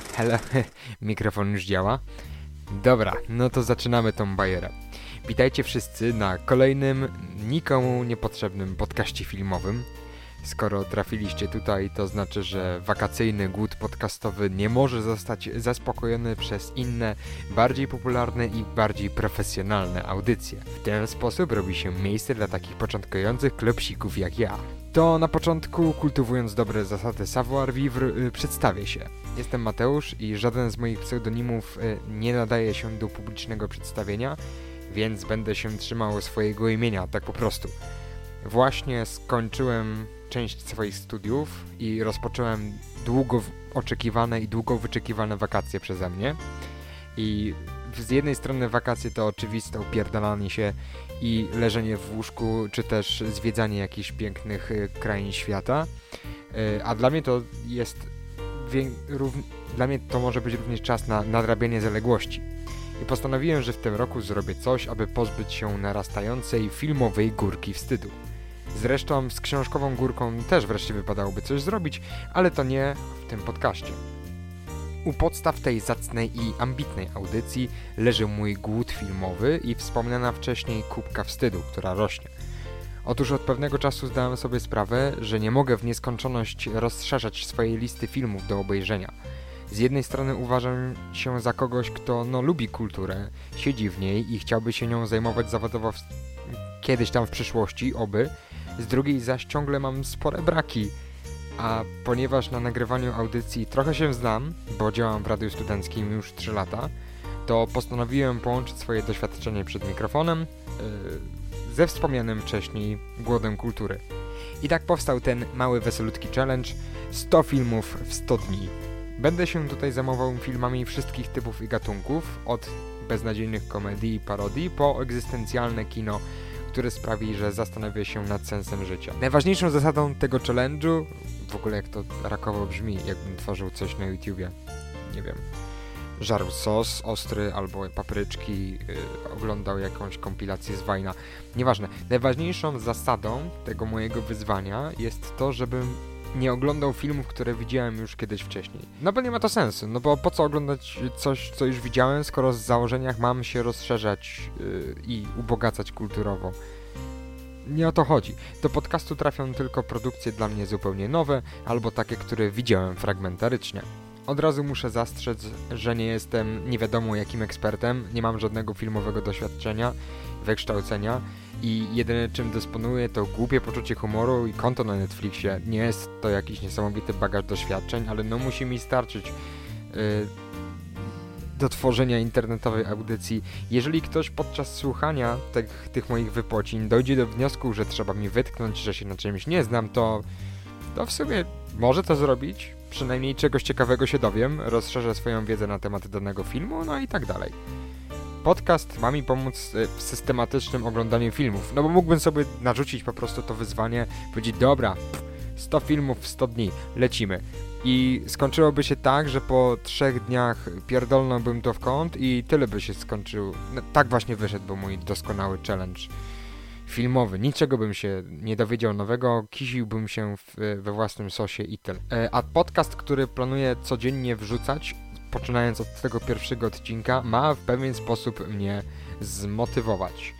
Hello. Mikrofon już działa. Dobra, no to zaczynamy tą bajerę. Witajcie wszyscy na kolejnym, nikomu niepotrzebnym podcaście filmowym. Skoro trafiliście tutaj, to znaczy, że wakacyjny głód podcastowy nie może zostać zaspokojony przez inne, bardziej popularne i bardziej profesjonalne audycje. W ten sposób robi się miejsce dla takich początkujących klepsików jak ja. To na początku, kultywując dobre zasady savoir-vivre, yy, przedstawię się. Jestem Mateusz i żaden z moich pseudonimów yy, nie nadaje się do publicznego przedstawienia, więc będę się trzymał swojego imienia, tak po prostu. Właśnie skończyłem część swoich studiów i rozpocząłem długo oczekiwane i długo wyczekiwane wakacje przeze mnie. I z jednej strony wakacje to oczywiste upierdalanie się i leżenie w łóżku, czy też zwiedzanie jakichś pięknych y, krain świata. Y, a dla mnie to jest dla mnie to może być również czas na nadrabianie zaległości. I postanowiłem, że w tym roku zrobię coś, aby pozbyć się narastającej filmowej górki wstydu. Zresztą z książkową górką też wreszcie wypadałoby coś zrobić, ale to nie w tym podcaście. U podstaw tej zacnej i ambitnej audycji leży mój głód filmowy i wspomniana wcześniej kubka wstydu, która rośnie. Otóż od pewnego czasu zdałem sobie sprawę, że nie mogę w nieskończoność rozszerzać swojej listy filmów do obejrzenia. Z jednej strony uważam się za kogoś, kto no, lubi kulturę, siedzi w niej i chciałby się nią zajmować zawodowo w... kiedyś tam w przyszłości, oby, z drugiej zaś ciągle mam spore braki. A ponieważ na nagrywaniu audycji trochę się znam, bo działam w radiu studenckim już 3 lata, to postanowiłem połączyć swoje doświadczenie przed mikrofonem yy, ze wspomnianym wcześniej głodem kultury. I tak powstał ten mały weselutki challenge 100 filmów w 100 dni. Będę się tutaj zajmował filmami wszystkich typów i gatunków, od beznadziejnych komedii i parodii po egzystencjalne kino który sprawi, że zastanawia się nad sensem życia. Najważniejszą zasadą tego challenge'u, w ogóle jak to rakowo brzmi, jakbym tworzył coś na YouTubie, nie wiem, żarł sos ostry albo papryczki, yy, oglądał jakąś kompilację z Wajna. Nieważne. Najważniejszą zasadą tego mojego wyzwania jest to, żebym nie oglądał filmów, które widziałem już kiedyś wcześniej. No bo nie ma to sensu, no bo po co oglądać coś, co już widziałem, skoro z założeniach mam się rozszerzać yy, i ubogacać kulturowo. Nie o to chodzi. Do podcastu trafią tylko produkcje dla mnie zupełnie nowe, albo takie, które widziałem fragmentarycznie. Od razu muszę zastrzec, że nie jestem nie wiadomo jakim ekspertem, nie mam żadnego filmowego doświadczenia, wykształcenia i jedyne czym dysponuję to głupie poczucie humoru i konto na Netflixie. Nie jest to jakiś niesamowity bagaż doświadczeń, ale no musi mi starczyć yy, do tworzenia internetowej audycji. Jeżeli ktoś podczas słuchania tych, tych moich wypocin dojdzie do wniosku, że trzeba mi wytknąć, że się na czymś nie znam, to, to w sumie może to zrobić. Przynajmniej czegoś ciekawego się dowiem, rozszerzę swoją wiedzę na temat danego filmu, no i tak dalej podcast ma mi pomóc e, w systematycznym oglądaniu filmów. No bo mógłbym sobie narzucić po prostu to wyzwanie, powiedzieć, dobra, 100 filmów w 100 dni, lecimy. I skończyłoby się tak, że po trzech dniach pierdolnąłbym to w kąt i tyle by się skończył. No, tak właśnie wyszedł mój doskonały challenge filmowy. Niczego bym się nie dowiedział nowego, kisiłbym się w, we własnym sosie i tyle. E, a podcast, który planuję codziennie wrzucać, poczynając od tego pierwszego odcinka, ma w pewien sposób mnie zmotywować.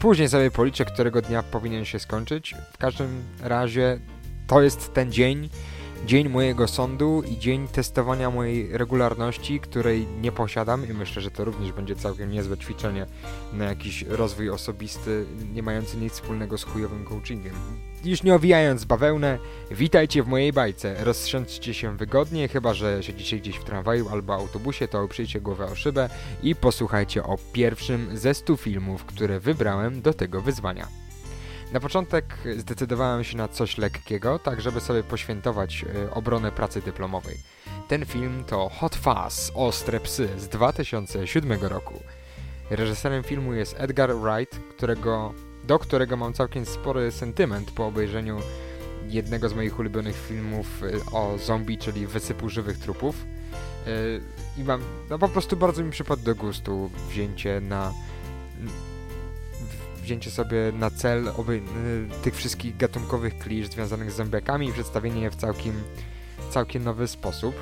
Później sobie policzę, którego dnia powinien się skończyć. W każdym razie to jest ten dzień, dzień mojego sądu i dzień testowania mojej regularności, której nie posiadam i myślę, że to również będzie całkiem niezłe ćwiczenie na jakiś rozwój osobisty, nie mający nic wspólnego z chujowym coachingiem. Już nie owijając bawełnę, witajcie w mojej bajce. Rozsiądźcie się wygodnie, chyba że siedzicie gdzieś w tramwaju albo autobusie, to oprzyjcie głowę o szybę i posłuchajcie o pierwszym ze stu filmów, które wybrałem do tego wyzwania. Na początek zdecydowałem się na coś lekkiego, tak żeby sobie poświętować y, obronę pracy dyplomowej. Ten film to Hot Fuzz, Ostre Psy z 2007 roku. Reżyserem filmu jest Edgar Wright, którego, do którego mam całkiem spory sentyment po obejrzeniu jednego z moich ulubionych filmów y, o zombie, czyli Wysypu żywych trupów. Y, I mam, no po prostu bardzo mi przypadł do gustu wzięcie na wzięcie sobie na cel oby, y, tych wszystkich gatunkowych klisz związanych z zombiakami i przedstawienie je w całkiem, całkiem nowy sposób.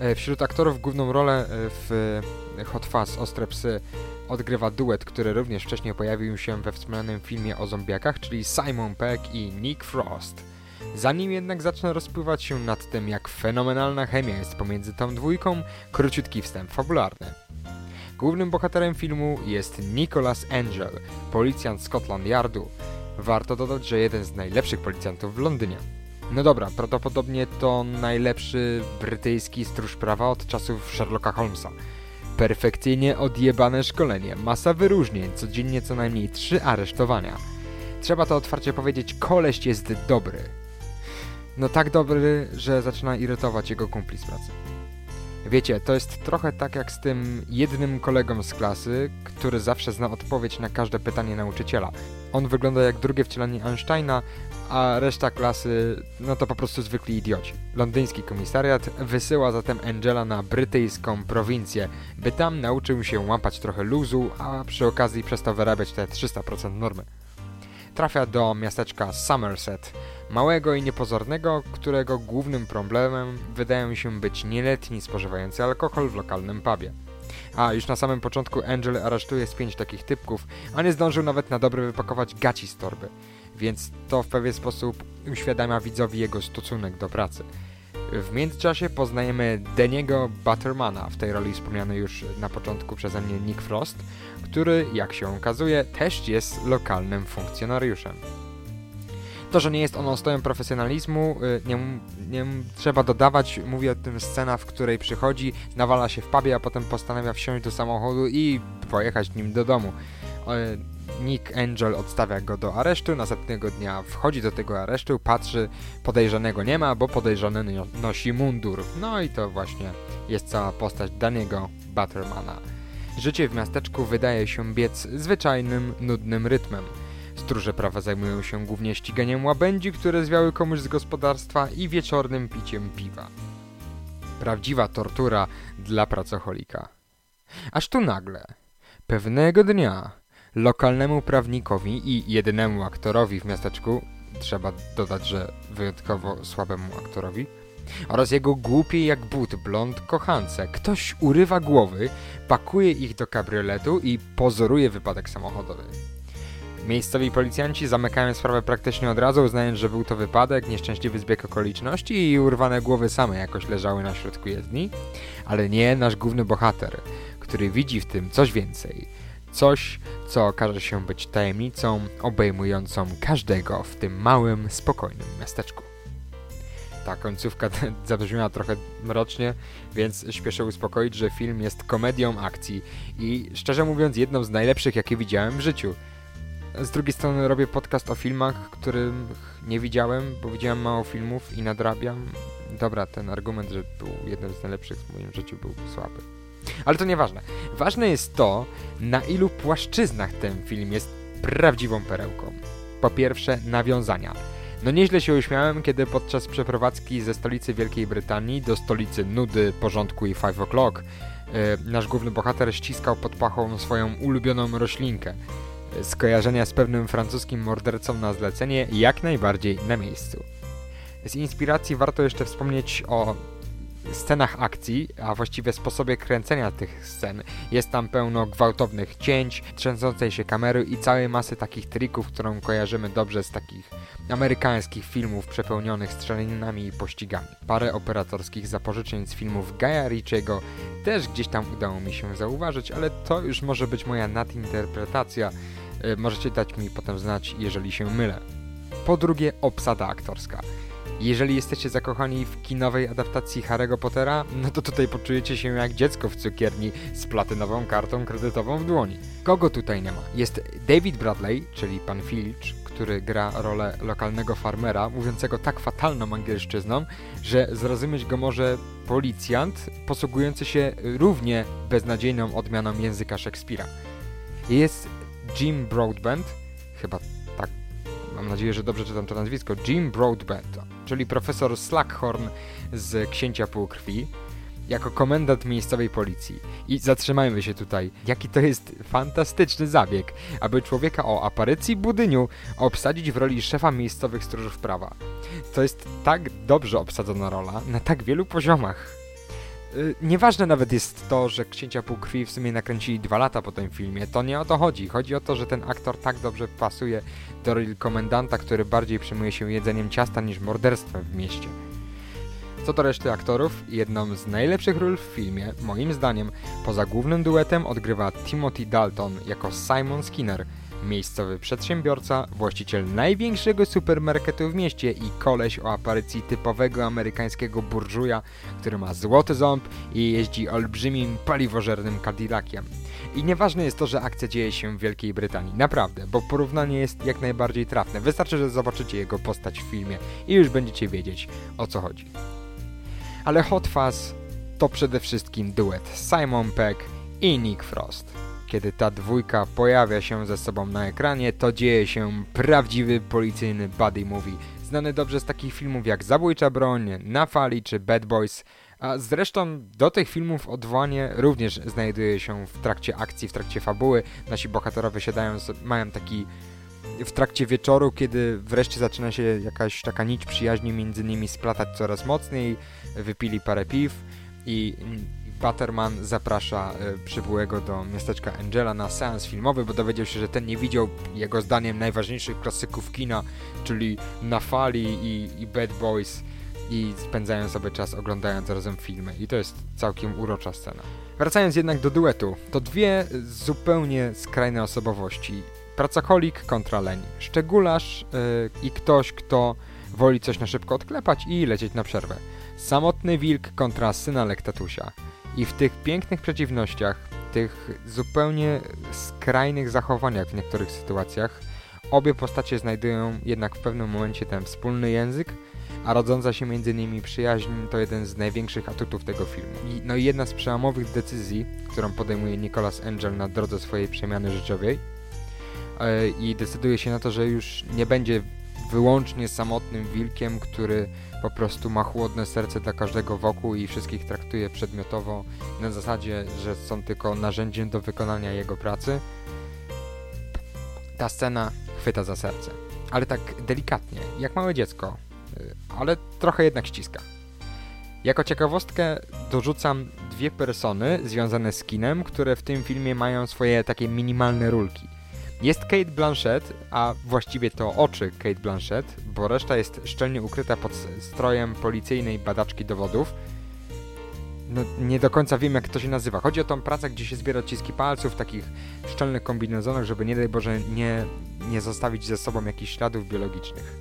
E, wśród aktorów główną rolę e, w Hot Fuzz Ostre Psy odgrywa duet, który również wcześniej pojawił się we wspomnianym filmie o zombiakach, czyli Simon Peck i Nick Frost. Zanim jednak zacznę rozpływać się nad tym, jak fenomenalna chemia jest pomiędzy tą dwójką, króciutki wstęp fabularny. Głównym bohaterem filmu jest Nicholas Angel, policjant Scotland Yardu. Warto dodać, że jeden z najlepszych policjantów w Londynie. No dobra, prawdopodobnie to najlepszy brytyjski stróż prawa od czasów Sherlocka Holmesa. Perfekcyjnie odjebane szkolenie, masa wyróżnień, codziennie co najmniej trzy aresztowania. Trzeba to otwarcie powiedzieć, koleś jest dobry. No tak dobry, że zaczyna irytować jego kumpli z pracy. Wiecie, to jest trochę tak jak z tym jednym kolegą z klasy, który zawsze zna odpowiedź na każde pytanie nauczyciela. On wygląda jak drugie wcielenie Einsteina, a reszta klasy no to po prostu zwykli idioci. Londyński komisariat wysyła zatem Angela na brytyjską prowincję, by tam nauczył się łapać trochę luzu, a przy okazji przestał wyrabiać te 300% normy. Trafia do miasteczka Somerset, małego i niepozornego, którego głównym problemem wydają się być nieletni spożywający alkohol w lokalnym pubie. A już na samym początku Angel aresztuje z pięć takich typków, a nie zdążył nawet na dobre wypakować gaci z torby, więc to w pewien sposób uświadamia widzowi jego stosunek do pracy. W międzyczasie poznajemy Deniego Buttermana, w tej roli wspomniany już na początku przeze mnie Nick Frost, który, jak się okazuje, też jest lokalnym funkcjonariuszem. To, że nie jest on ostojem profesjonalizmu, y, nie, nie trzeba dodawać, mówię o tym scena, w której przychodzi, nawala się w pubie, a potem postanawia wsiąść do samochodu i pojechać nim do domu. Nick Angel odstawia go do aresztu, następnego dnia wchodzi do tego aresztu, patrzy, podejrzanego nie ma, bo podejrzany nosi mundur. No i to właśnie jest cała postać Daniego Buttermana. Życie w miasteczku wydaje się biec zwyczajnym, nudnym rytmem. Stróże prawa zajmują się głównie ściganiem łabędzi, które zwiały komuś z gospodarstwa i wieczornym piciem piwa. Prawdziwa tortura dla pracocholika. Aż tu nagle, pewnego dnia, lokalnemu prawnikowi i jedynemu aktorowi w miasteczku, trzeba dodać, że wyjątkowo słabemu aktorowi, oraz jego głupiej jak but blond kochance. Ktoś urywa głowy, pakuje ich do kabrioletu i pozoruje wypadek samochodowy. Miejscowi policjanci zamykają sprawę praktycznie od razu, uznając, że był to wypadek, nieszczęśliwy zbieg okoliczności i urwane głowy same jakoś leżały na środku jezdni. Ale nie nasz główny bohater, który widzi w tym coś więcej. Coś, co okaże się być tajemnicą obejmującą każdego w tym małym, spokojnym miasteczku. Ta końcówka zabrzmiała trochę mrocznie, więc śpieszę uspokoić, że film jest komedią akcji i szczerze mówiąc jedną z najlepszych, jakie widziałem w życiu. Z drugiej strony robię podcast o filmach, których nie widziałem, bo widziałem mało filmów i nadrabiam. Dobra, ten argument, że był jednym z najlepszych w moim życiu był słaby. Ale to nieważne. Ważne jest to, na ilu płaszczyznach ten film jest prawdziwą perełką. Po pierwsze, nawiązania. No nieźle się uśmiałem, kiedy podczas przeprowadzki ze stolicy Wielkiej Brytanii do stolicy nudy, porządku i 5 o'clock yy, nasz główny bohater ściskał pod pachą swoją ulubioną roślinkę. Skojarzenia z pewnym francuskim mordercą na zlecenie jak najbardziej na miejscu. Z inspiracji warto jeszcze wspomnieć o scenach akcji, a właściwie sposobie kręcenia tych scen. Jest tam pełno gwałtownych cięć, trzęsącej się kamery i całej masy takich trików, którą kojarzymy dobrze z takich amerykańskich filmów przepełnionych strzelaninami i pościgami. Parę operatorskich zapożyczeń z filmów Gaia Ritchiego też gdzieś tam udało mi się zauważyć, ale to już może być moja nadinterpretacja. E, możecie dać mi potem znać, jeżeli się mylę. Po drugie, obsada aktorska. Jeżeli jesteście zakochani w kinowej adaptacji Harry'ego Pottera, no to tutaj poczujecie się jak dziecko w cukierni z platynową kartą kredytową w dłoni. Kogo tutaj nie ma? Jest David Bradley, czyli pan Filch, który gra rolę lokalnego farmera, mówiącego tak fatalną angielszczyzną, że zrozumieć go może policjant posługujący się równie beznadziejną odmianą języka Szekspira. Jest Jim Broadbent, chyba tak, mam nadzieję, że dobrze czytam to nazwisko, Jim Broadbent, czyli profesor Slackhorn z Księcia Półkrwi, jako komendant miejscowej policji. I zatrzymajmy się tutaj. Jaki to jest fantastyczny zabieg, aby człowieka o aparycji budyniu obsadzić w roli szefa miejscowych stróżów prawa. To jest tak dobrze obsadzona rola na tak wielu poziomach. Y, nieważne nawet jest to, że Księcia Półkrwi w sumie nakręcili dwa lata po tym filmie. To nie o to chodzi. Chodzi o to, że ten aktor tak dobrze pasuje do roli komendanta, który bardziej przejmuje się jedzeniem ciasta niż morderstwem w mieście. Co do reszty aktorów, jedną z najlepszych ról w filmie, moim zdaniem, poza głównym duetem odgrywa Timothy Dalton jako Simon Skinner, miejscowy przedsiębiorca, właściciel największego supermarketu w mieście i koleś o aparycji typowego amerykańskiego burżuja, który ma złoty ząb i jeździ olbrzymim paliwożernym Cadillaciem. I nieważne jest to, że akcja dzieje się w Wielkiej Brytanii, naprawdę, bo porównanie jest jak najbardziej trafne. Wystarczy, że zobaczycie jego postać w filmie i już będziecie wiedzieć o co chodzi. Ale Hot Fuzz to przede wszystkim duet Simon Peck i Nick Frost. Kiedy ta dwójka pojawia się ze sobą na ekranie, to dzieje się prawdziwy policyjny buddy movie, znany dobrze z takich filmów jak Zabójcza Broń, Na Fali czy Bad Boys, a zresztą do tych filmów odwołanie również znajduje się w trakcie akcji, w trakcie fabuły. Nasi bohaterowie siadają, mają taki w trakcie wieczoru, kiedy wreszcie zaczyna się jakaś taka nić przyjaźni między nimi splatać coraz mocniej, wypili parę piw i Butterman zaprasza e, przybyłego do miasteczka Angela na seans filmowy, bo dowiedział się, że ten nie widział jego zdaniem najważniejszych klasyków kina, czyli Na Fali i, i Bad Boys i spędzają sobie czas oglądając razem filmy i to jest całkiem urocza scena. Wracając jednak do duetu, to dwie zupełnie skrajne osobowości. Pracocholik kontra leń. Szczególarz yy, i ktoś, kto woli coś na szybko odklepać i lecieć na przerwę. Samotny wilk kontra syna Lektatusia. I w tych pięknych przeciwnościach, tych zupełnie skrajnych zachowaniach w niektórych sytuacjach, obie postacie znajdują jednak w pewnym momencie ten wspólny język, a rodząca się między nimi przyjaźń to jeden z największych atutów tego filmu. I, no i jedna z przełomowych decyzji, którą podejmuje Nicholas Angel na drodze swojej przemiany życiowej yy, i decyduje się na to, że już nie będzie wyłącznie samotnym wilkiem, który po prostu ma chłodne serce dla każdego wokół i wszystkich traktuje przedmiotowo na zasadzie, że są tylko narzędziem do wykonania jego pracy. Ta scena chwyta za serce, ale tak delikatnie, jak małe dziecko, y, ale trochę jednak ściska. Jako ciekawostkę dorzucam dwie persony związane z kinem, które w tym filmie mają swoje takie minimalne rulki. Jest Kate Blanchett, a właściwie to oczy Kate Blanchett, bo reszta jest szczelnie ukryta pod strojem policyjnej badaczki dowodów. No, nie do końca wiem, jak to się nazywa. Chodzi o tą pracę, gdzie się zbiera odciski palców w takich szczelnych kombinezonach, żeby nie daj Boże nie, nie zostawić ze sobą jakichś śladów biologicznych.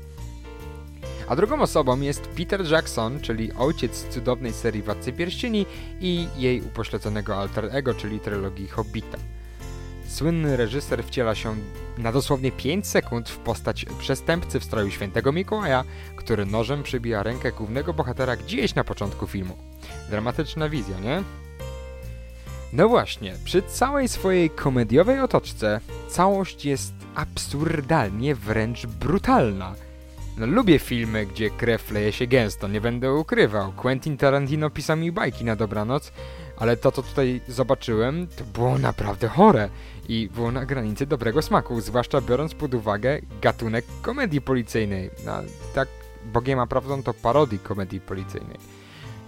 A drugą osobą jest Peter Jackson, czyli ojciec cudownej serii Władcy Pierścieni i jej upośledzonego alter ego, czyli trylogii Hobbita. Słynny reżyser wciela się na dosłownie 5 sekund w postać przestępcy w stroju świętego Mikołaja, który nożem przybija rękę głównego bohatera gdzieś na początku filmu. Dramatyczna wizja, nie? No właśnie, przy całej swojej komediowej otoczce całość jest absurdalnie wręcz brutalna. No lubię filmy, gdzie krew leje się gęsto, nie będę ukrywał. Quentin Tarantino pisał mi bajki na dobranoc, ale to, co tutaj zobaczyłem, to było naprawdę chore i było na granicy dobrego smaku, zwłaszcza biorąc pod uwagę gatunek komedii policyjnej. No, tak Bogiem a prawdą to parodii komedii policyjnej.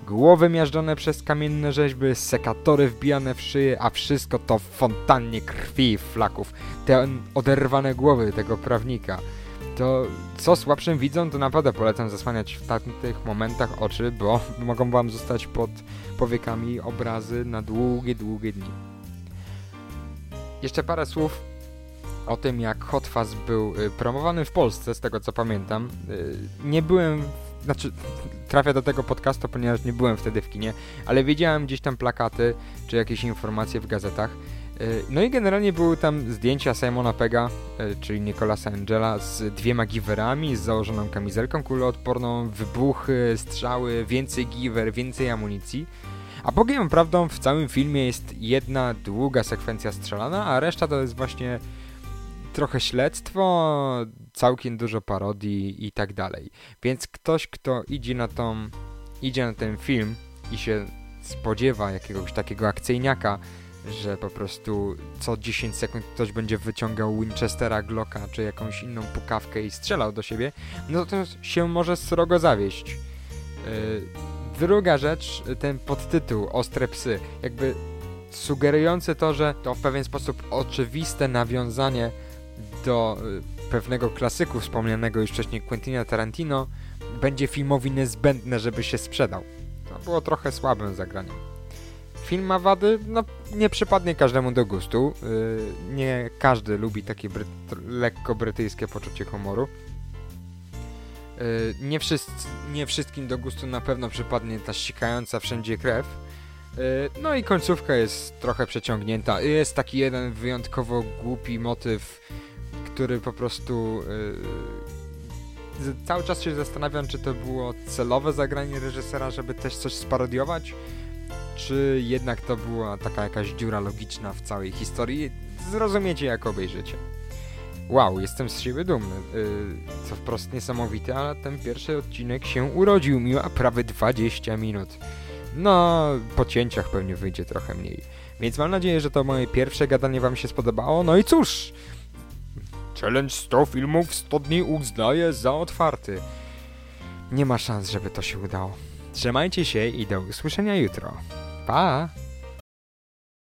Głowy miażdżone przez kamienne rzeźby, sekatory wbijane w szyję, a wszystko to w fontannie krwi i flaków. Te oderwane głowy tego prawnika. To co słabszym widzą, to naprawdę polecam zasłaniać w tamtych momentach oczy, bo mogą wam zostać pod powiekami obrazy na długie, długie dni. Jeszcze parę słów o tym, jak Hot Fuzz był y, promowany w Polsce, z tego co pamiętam. Y, nie byłem, znaczy trafię do tego podcastu, ponieważ nie byłem wtedy w kinie, ale widziałem gdzieś tam plakaty, czy jakieś informacje w gazetach. Y, no i generalnie były tam zdjęcia Simona Pega, czyli Nicolasa Angela, z dwiema giwerami, z założoną kamizelką kuloodporną, wybuchy, strzały, więcej giver, więcej amunicji. A bogiem prawdą w całym filmie jest jedna długa sekwencja strzelana, a reszta to jest właśnie trochę śledztwo, całkiem dużo parodii i tak dalej. Więc ktoś, kto idzie na tą, idzie na ten film i się spodziewa jakiegoś takiego akcyjniaka, że po prostu co 10 sekund ktoś będzie wyciągał Winchestera, Glocka czy jakąś inną pukawkę i strzelał do siebie, no to się może srogo zawieść. Yy, Druga rzecz, ten podtytuł Ostre psy, jakby sugerujący to, że to w pewien sposób oczywiste nawiązanie do y, pewnego klasyku wspomnianego już wcześniej Quentina Tarantino będzie filmowi niezbędne, żeby się sprzedał. To było trochę słabym zagraniem. Film ma wady, no nie przypadnie każdemu do gustu. Yy, nie każdy lubi takie lekko brytyjskie poczucie humoru. Yy, nie, wszyscy, nie wszystkim do gustu na pewno przypadnie ta ściekająca wszędzie krew. Yy, no i końcówka jest trochę przeciągnięta. Jest taki jeden wyjątkowo głupi motyw, który po prostu yy, cały czas się zastanawiam, czy to było celowe zagranie reżysera, żeby też coś sparodiować, czy jednak to była taka jakaś dziura logiczna w całej historii. Zrozumiecie, jak obejrzycie. Wow, jestem z siebie dumny. Yy, co wprost niesamowite, ale ten pierwszy odcinek się urodził. Miła prawie 20 minut. No, po cięciach pewnie wyjdzie trochę mniej. Więc mam nadzieję, że to moje pierwsze gadanie wam się spodobało. No i cóż, challenge 100 filmów w 100 dni uznaję za otwarty. Nie ma szans, żeby to się udało. Trzymajcie się i do usłyszenia jutro. Pa!